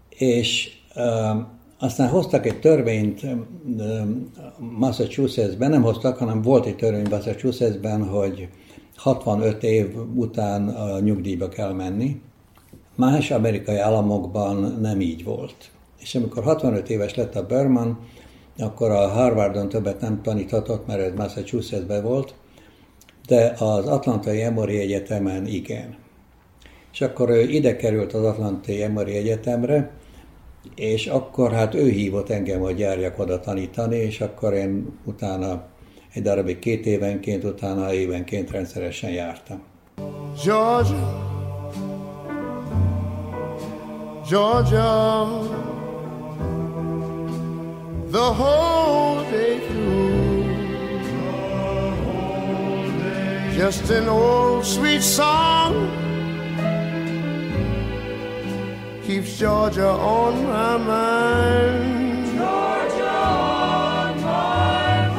És aztán hoztak egy törvényt Massachusettsben, nem hoztak, hanem volt egy törvény Massachusettsben, hogy 65 év után a nyugdíjba kell menni. Más amerikai államokban nem így volt. És amikor 65 éves lett a Berman, akkor a Harvardon többet nem taníthatott, mert ez Massachusettsben volt, de az Atlantai Emory Egyetemen igen. És akkor ő ide került az Atlantai Emory Egyetemre, és akkor hát ő hívott engem, hogy járjak oda tanítani, és akkor én utána egy darabig két évenként, utána évenként rendszeresen jártam. Georgia, Georgia, the whole day through, just an old sweet song keeps Georgia on my mind. Georgia on my mind.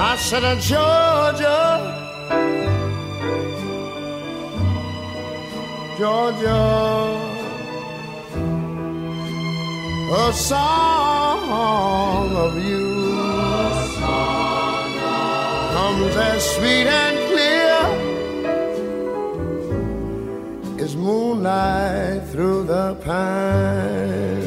I said, uh, Georgia, Georgia, a song of you song of comes as sweet and through the pines.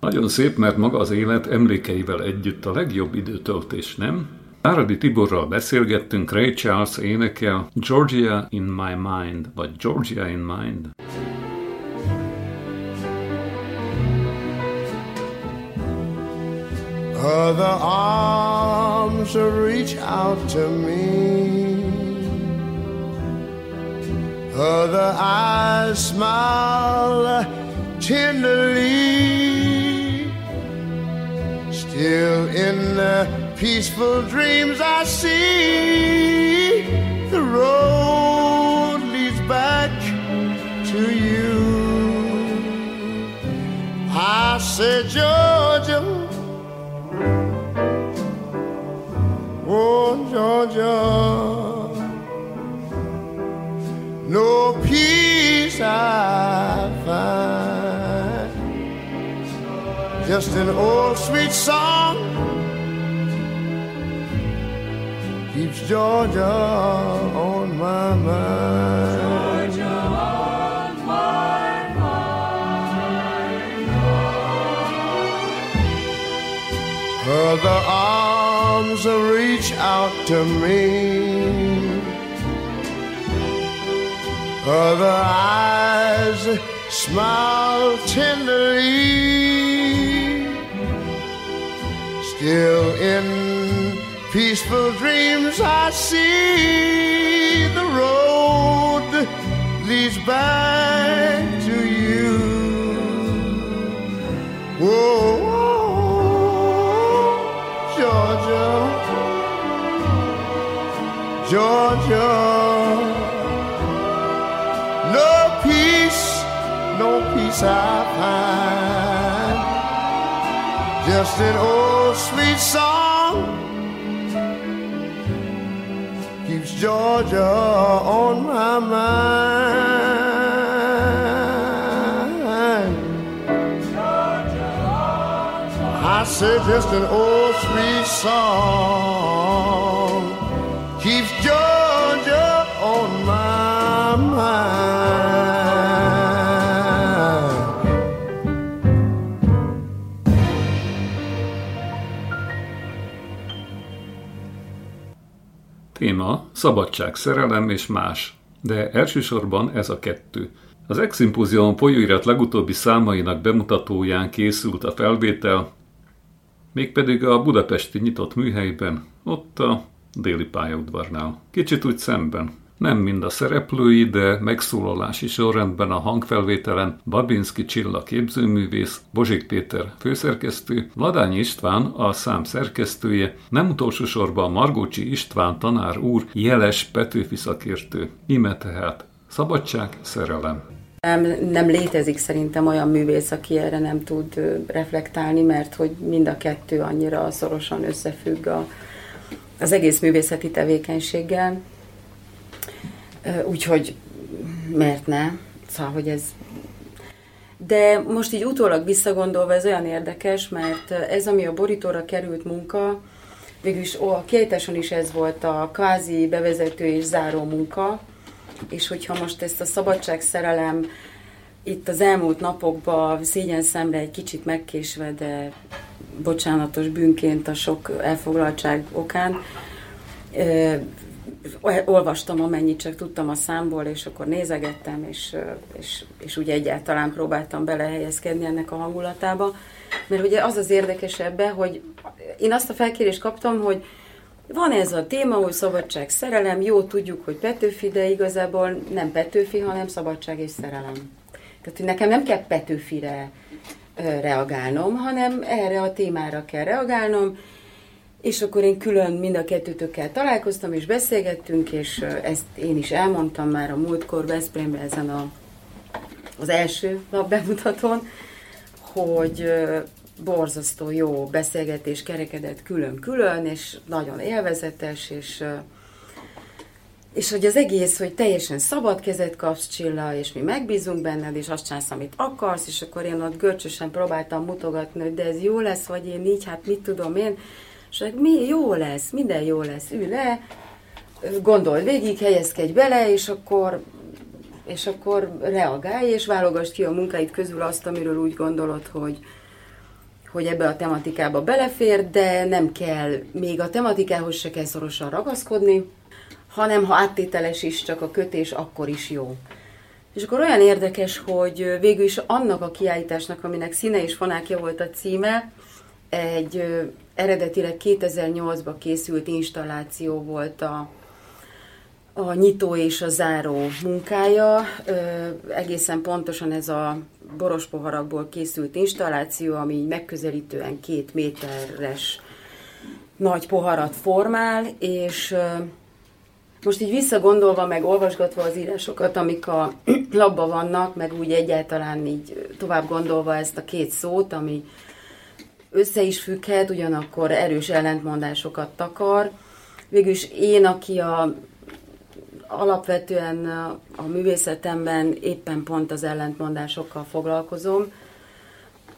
Nagyon szép, mert maga az élet emlékeivel együtt a legjobb időtöltés, nem? Áradi Tiborral beszélgettünk, Ray Charles énekel Georgia in my mind, vagy Georgia in mind. Other arms reach out to me Oh, Other eyes smile tenderly. Still in the peaceful dreams I see the road leads back to you. I said, Georgia, oh Georgia no peace I find. Just an old sweet song keeps Georgia on my mind. Georgia on my mind. Her arms reach out to me other eyes smile tenderly. Still in peaceful dreams, I see the road leads back to you. Whoa, Georgia, Georgia. Peace I find. Just an old sweet song keeps Georgia on my mind. I said just an old sweet song szabadság, szerelem és más, de elsősorban ez a kettő. Az Eximpozion folyóirat legutóbbi számainak bemutatóján készült a felvétel, mégpedig a budapesti nyitott műhelyben, ott a déli pályaudvarnál. Kicsit úgy szemben, nem mind a szereplői, de megszólalási sorrendben a hangfelvételen Babinski Csilla képzőművész, Bozsik Péter főszerkesztő, Ladány István a szám szerkesztője, nem utolsó sorban Margócsi István tanár úr, jeles Petőfi szakértő. Ime tehát szabadság, szerelem. Nem, nem létezik szerintem olyan művész, aki erre nem tud reflektálni, mert hogy mind a kettő annyira szorosan összefügg a, az egész művészeti tevékenységgel. Úgyhogy mert ne? Szóval, hogy ez... De most így utólag visszagondolva ez olyan érdekes, mert ez, ami a borítóra került munka, végülis a kiejtáson is ez volt a kvázi bevezető és záró munka, és hogyha most ezt a szabadság szerelem itt az elmúlt napokban szégyen szemre egy kicsit megkésve, de bocsánatos bűnként a sok elfoglaltság okán, olvastam amennyit csak tudtam a számból, és akkor nézegettem, és, és, és úgy egyáltalán próbáltam belehelyezkedni ennek a hangulatába. Mert ugye az az érdekes ebbe, hogy én azt a felkérést kaptam, hogy van ez a téma, hogy szabadság, szerelem, jó, tudjuk, hogy Petőfi, de igazából nem Petőfi, hanem szabadság és szerelem. Tehát, hogy nekem nem kell Petőfire reagálnom, hanem erre a témára kell reagálnom, és akkor én külön mind a kettőtökkel találkoztam, és beszélgettünk, és ezt én is elmondtam már a múltkor Veszprémben ezen a, az első nap bemutatón, hogy borzasztó jó beszélgetés kerekedett külön-külön, és nagyon élvezetes, és és hogy az egész, hogy teljesen szabad kezet kapsz Csilla, és mi megbízunk benned, és azt csinálsz, amit akarsz, és akkor én ott görcsösen próbáltam mutogatni, hogy de ez jó lesz, vagy én így, hát mit tudom én, és mi jó lesz, minden jó lesz, ülj le, gondold végig, helyezkedj bele, és akkor és akkor reagálj, és válogass ki a munkáid közül azt, amiről úgy gondolod, hogy, hogy ebbe a tematikába belefér, de nem kell, még a tematikához se kell szorosan ragaszkodni, hanem ha áttételes is csak a kötés, akkor is jó. És akkor olyan érdekes, hogy végül is annak a kiállításnak, aminek színe és fonákja volt a címe, egy eredetileg 2008-ban készült installáció volt a, a nyitó és a záró munkája. Egészen pontosan ez a boros poharakból készült installáció, ami megközelítően két méteres nagy poharat formál, és most így visszagondolva, meg olvasgatva az írásokat, amik a labba vannak, meg úgy egyáltalán így tovább gondolva ezt a két szót, ami össze is függhet, ugyanakkor erős ellentmondásokat takar. Végülis én, aki a, alapvetően a, művészetemben éppen pont az ellentmondásokkal foglalkozom,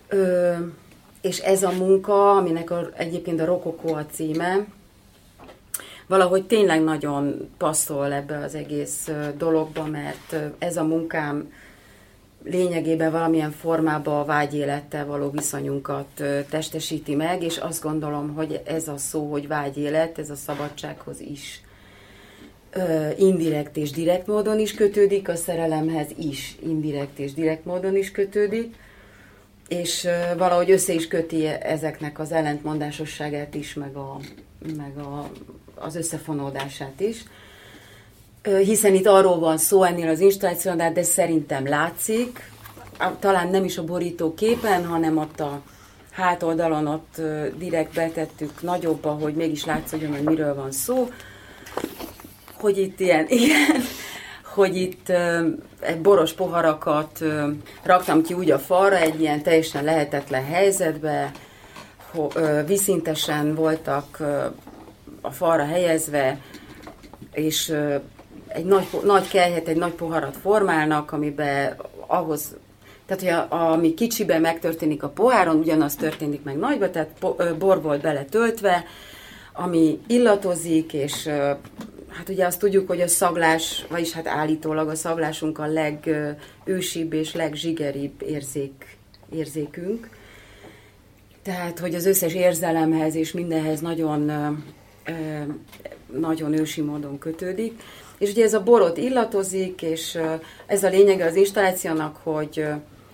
ö, és ez a munka, aminek a, egyébként a Rokokó a címe, valahogy tényleg nagyon passzol ebbe az egész dologba, mert ez a munkám lényegében valamilyen formában a vágyélettel való viszonyunkat testesíti meg, és azt gondolom, hogy ez a szó, hogy vágyélet, ez a szabadsághoz is indirekt és direkt módon is kötődik, a szerelemhez is indirekt és direkt módon is kötődik, és valahogy össze is köti ezeknek az ellentmondásosságát is, meg, a, meg a, az összefonódását is hiszen itt arról van szó ennél az installációnál, de szerintem látszik, talán nem is a borító képen, hanem ott a hátoldalon ott direkt betettük nagyobba, hogy mégis látszódjon, hogy miről van szó, hogy itt ilyen, igen, hogy itt boros poharakat raktam ki úgy a falra, egy ilyen teljesen lehetetlen helyzetbe, viszintesen voltak a falra helyezve, és egy nagy, nagy kelyhet, egy nagy poharat formálnak, amiben ahhoz, tehát hogy a, ami kicsiben megtörténik a poháron, ugyanaz történik meg nagyba, tehát bor volt bele töltve, ami illatozik, és hát ugye azt tudjuk, hogy a szaglás, vagyis hát állítólag a szaglásunk a legősibb és legzsigeribb érzék, érzékünk. Tehát, hogy az összes érzelemhez és mindenhez nagyon, nagyon ősi módon kötődik. És ugye ez a borot illatozik, és ez a lényege az installációnak, hogy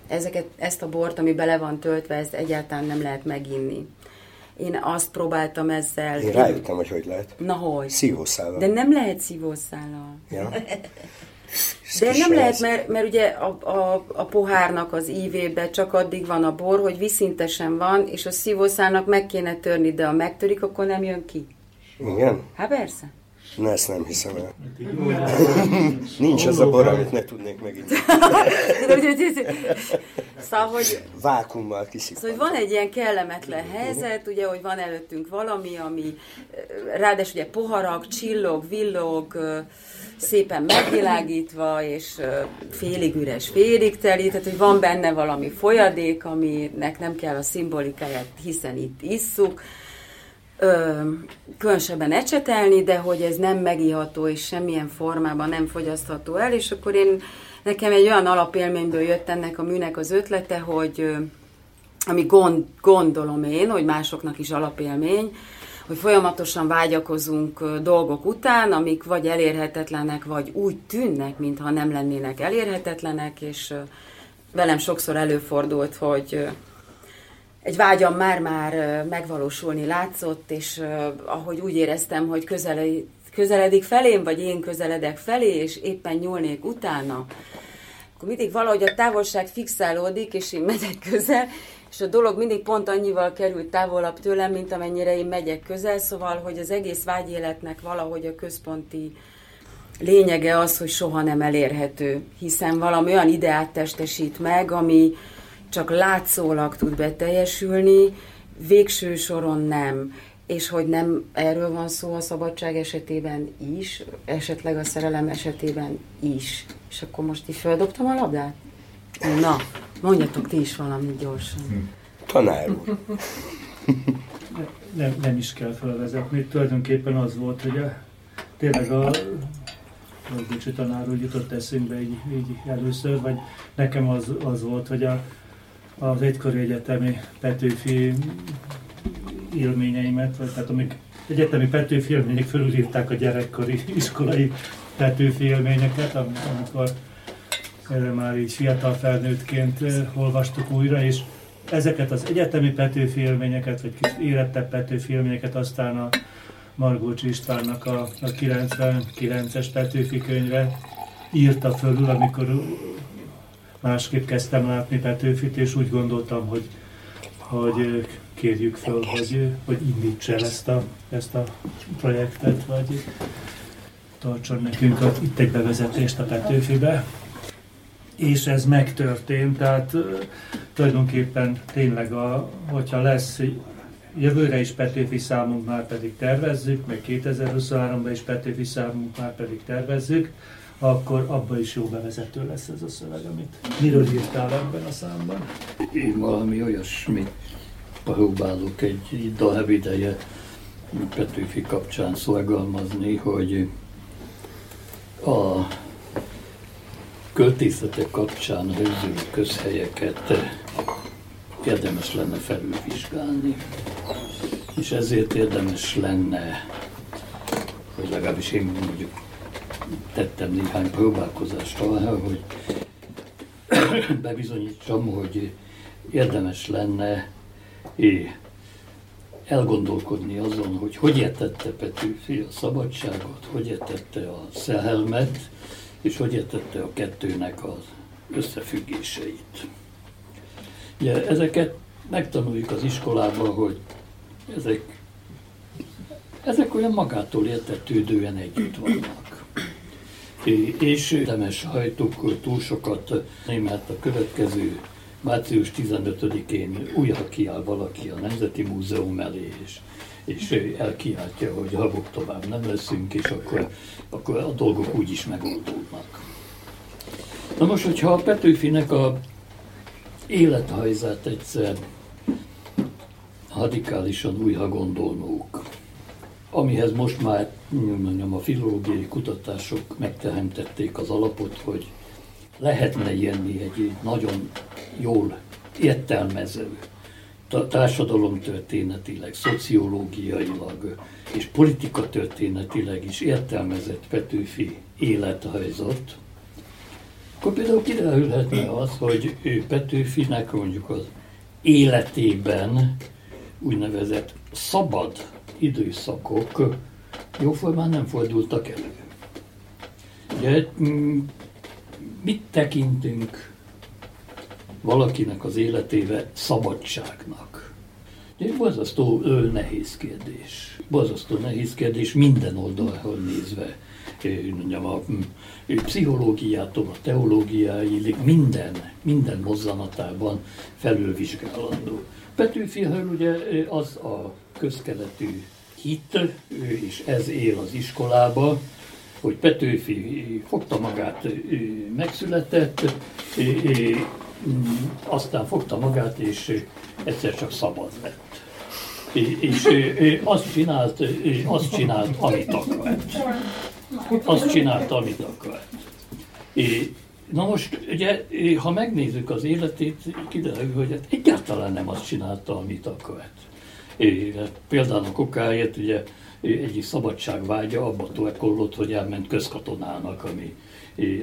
ezeket, ezt a bort, ami bele van töltve, ezt egyáltalán nem lehet meginni. Én azt próbáltam ezzel... Én rájöttem, hogy hogy lehet. Na hogy? Szívószállal. De nem lehet szívószállal. Ja. De nem lehet, mert, mert ugye a, a, a pohárnak az ívébe csak addig van a bor, hogy viszintesen van, és a szívószálnak meg kéne törni, de ha megtörik, akkor nem jön ki. Igen? Hát persze. Na, ezt nem hiszem el. Nincs az a bor, amit ne tudnék megint. szóval, hogy... Vákummal kiszik. Szóval, hogy van egy ilyen kellemetlen helyzet, ugye, hogy van előttünk valami, ami ráadásul ugye poharak, csillog, villog, szépen megvilágítva, és félig üres, félig teli, tehát hogy van benne valami folyadék, aminek nem kell a szimbolikáját, hiszen itt isszuk, ö, különösebben ecsetelni, de hogy ez nem megiható és semmilyen formában nem fogyasztható el, és akkor én nekem egy olyan alapélményből jött ennek a műnek az ötlete, hogy ö, ami gond, gondolom én, hogy másoknak is alapélmény, hogy folyamatosan vágyakozunk dolgok után, amik vagy elérhetetlenek, vagy úgy tűnnek, mintha nem lennének elérhetetlenek, és velem sokszor előfordult, hogy egy vágyam már-már megvalósulni látszott, és ahogy úgy éreztem, hogy közeledik, felém, vagy én közeledek felé, és éppen nyúlnék utána, akkor mindig valahogy a távolság fixálódik, és én megyek közel, és a dolog mindig pont annyival került távolabb tőlem, mint amennyire én megyek közel, szóval, hogy az egész vágyéletnek valahogy a központi lényege az, hogy soha nem elérhető, hiszen valami olyan ideát testesít meg, ami csak látszólag tud beteljesülni, végső soron nem. És hogy nem erről van szó a szabadság esetében is, esetleg a szerelem esetében is. És akkor most is feldobtam a labdát? Na, mondjatok ti is valamit gyorsan. Tanár úr. Nem, nem is kell felvezetni. Tulajdonképpen az volt, hogy a, tényleg a Bocsi tanár úgy jutott eszünkbe így, így először, vagy nekem az, az volt, hogy a, az egykori egyetemi Petőfi élményeimet, vagy tehát amik egyetemi Petőfi élmények fölülírták a gyerekkori iskolai Petőfi élményeket, amikor már így fiatal felnőttként olvastuk újra, és ezeket az egyetemi Petőfi élményeket, vagy kis érettebb Petőfi élményeket aztán a Margócs Istvánnak a, a 99-es Petőfi könyve írta fölül, amikor másképp kezdtem látni Petőfit, és úgy gondoltam, hogy, hogy kérjük föl, hogy, hogy indítsa el ezt a, ezt a projektet, vagy tartson nekünk a, itt egy bevezetést a Petőfibe. És ez megtörtént, tehát tulajdonképpen tényleg, a, hogyha lesz jövőre is Petőfi számunk már pedig tervezzük, meg 2023-ban is Petőfi számunk már pedig tervezzük, akkor abban is jó bevezető lesz ez a szöveg, amit miről írtál ebben a számban? Én valami olyasmit próbálok egy dalhev ideje Petőfi kapcsán szorgalmazni, hogy a költészetek kapcsán rögzülő közhelyeket érdemes lenne felülvizsgálni. És ezért érdemes lenne, hogy legalábbis én mondjuk tettem néhány próbálkozást arra, hogy bebizonyítsam, hogy érdemes lenne elgondolkodni azon, hogy hogy értette Petőfi a szabadságot, hogy értette a szelhelmet, és hogy értette a kettőnek az összefüggéseit. Ugye ezeket megtanuljuk az iskolában, hogy ezek, ezek olyan magától értetődően együtt vannak. És Demes hajtuk túl sokat, mert a következő március 15-én újra kiáll valaki a Nemzeti Múzeum elé, és, és elkiáltja, hogy habok tovább nem leszünk, és akkor, akkor a dolgok úgy is megoldódnak. Na most, hogyha a Petőfinek a élethajzát egyszer radikálisan újra gondolnunk, amihez most már mondjam, a filológiai kutatások megteremtették az alapot, hogy lehetne jönni egy nagyon jól értelmező, társadalomtörténetileg, szociológiailag és politikatörténetileg is értelmezett Petőfi élethajzat, akkor például kiderülhetne az, hogy ő Petőfinek mondjuk az életében úgynevezett szabad időszakok jóformán nem fordultak elő. Ugye, mit tekintünk valakinek az életébe szabadságnak? Ugye, borzasztó nehéz kérdés. Borzasztó nehéz kérdés minden oldalról nézve mondjam, a pszichológiától a teológiáig minden, minden mozzanatában felülvizsgálandó. Petőfiről ugye az a közkeletű hit, és ez él az iskolába, hogy Petőfi fogta magát, megszületett, aztán fogta magát, és egyszer csak szabad lett. és ő azt csinált, azt csinált, amit akart. Azt csinált, amit akart. Na most, ugye, ha megnézzük az életét, kiderül, hogy hát egyáltalán nem azt csinálta, amit akart. Hát például a kokáért, ugye, egyik szabadságvágya abba torkollott, hogy elment közkatonának, ami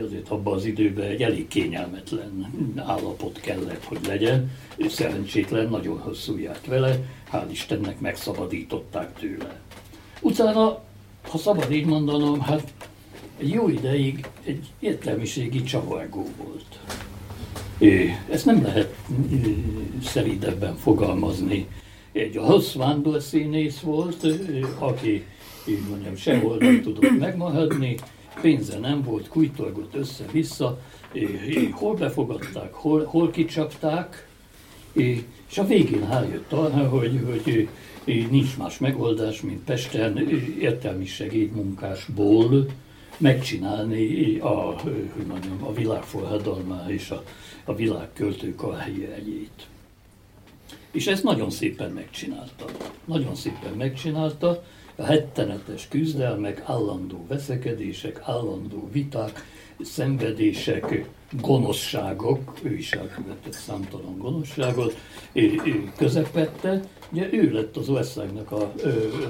azért abban az időben egy elég kényelmetlen állapot kellett, hogy legyen. Szerencsétlen, nagyon hosszú járt vele, hál' Istennek megszabadították tőle. Utána, ha szabad így mondanom, hát egy jó ideig egy értelmiségi csavargó volt. Ezt nem lehet szeridebben fogalmazni. Egy a vándor színész volt, aki így mondjam, sehol nem tudott megmaradni, pénze nem volt, kújtorgott össze-vissza, hol befogadták, hol, hol kicsapták, és a végén rájött arra, hogy, hogy nincs más megoldás, mint Pesten értelmi segédmunkásból megcsinálni a, hogy mondjam, a világforradalmá és a, a világ költőkarrierjét. És ezt nagyon szépen megcsinálta. Nagyon szépen megcsinálta, a hettenetes küzdelmek, állandó veszekedések, állandó viták, szenvedések, gonoszságok, ő is elkövetett számtalan gonoszságot, közepette. Ugye ő lett az országnak a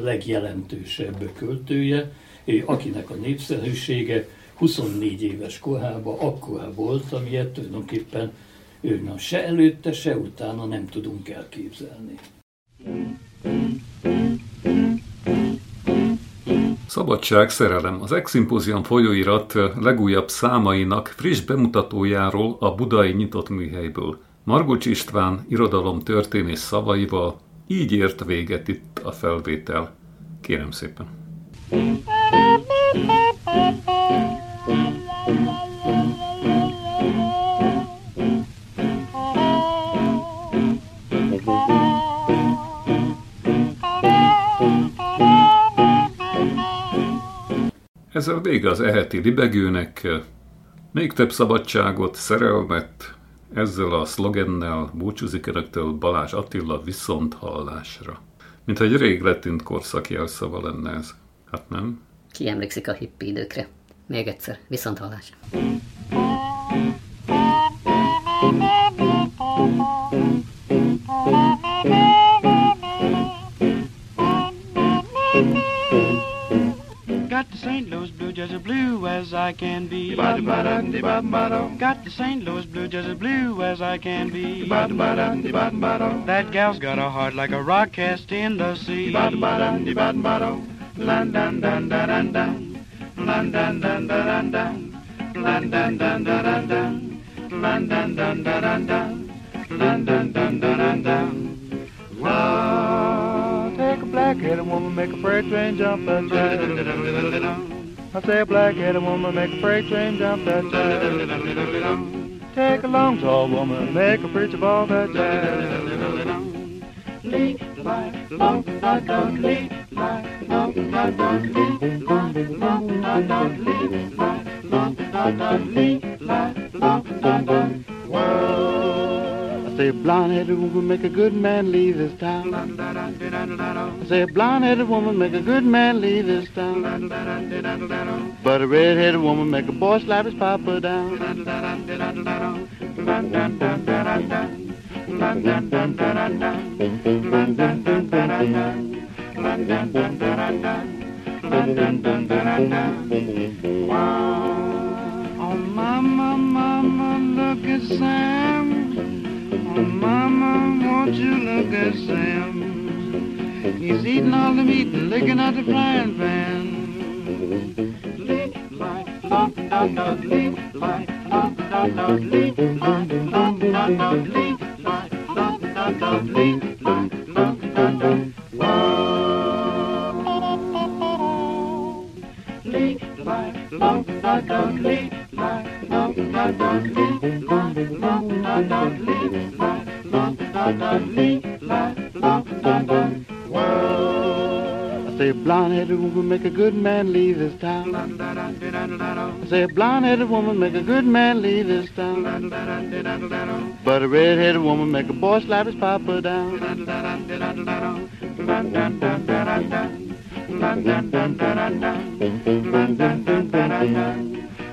legjelentősebb költője, akinek a népszerűsége 24 éves korában akkora volt, amilyet tulajdonképpen ő se előtte, se utána nem tudunk elképzelni. Szabadság, szerelem. Az Eximpozium folyóirat legújabb számainak friss bemutatójáról a budai nyitott műhelyből. Margocs István irodalom történész szavaival így ért véget itt a felvétel. Kérem szépen. Ezzel vége az eheti libegőnek, még több szabadságot, szerelmet, ezzel a szlogennel búcsúzik önöktől Balázs Attila viszont hallásra. Mint egy rég letűnt korszak jelszava lenne ez. Hát nem? Ki emlékszik a hippi időkre? Még egyszer, viszont hallásra. St. Louis blue, just as blue as I can be. Got the St. Louis blue, just as blue as I can be. That gal's got a heart like a rock cast in the sea. London, dun, dun, dun, dun, dun, dun. Wow black-headed woman, make a freight train jump that jack. I say a black-headed woman, make a freight train jump that jack. Take a long, tall woman, make a preacher ball that jack. Lee, lie, long, da, da, lee, lie, long, da, da, lee, lie, long, da, da, lee, lie, long, da, da, lee, lie, blonde-headed woman make a good man leave this town. I say a blonde-headed woman make a good man leave this town. But a red-headed woman make a boy slap his papa down. Oh, mama, mama, look at Sam. Oh, mama, won't you look at Sam? He's eating all the meat and licking out the frying pan. Lick, like, lump, dot, dot, lick, like, lump, dot, dot, lick, like, lump, dot, dot, lick, like, lump, dot, dot, lick, like, lump, dot, dot, Whoa. Lick, like, lump, dot, dot, lick, I say a blonde-headed woman make a good man leave this town. I say a blonde-headed woman make a good man leave this town. But a red-headed woman make a boy slap his papa down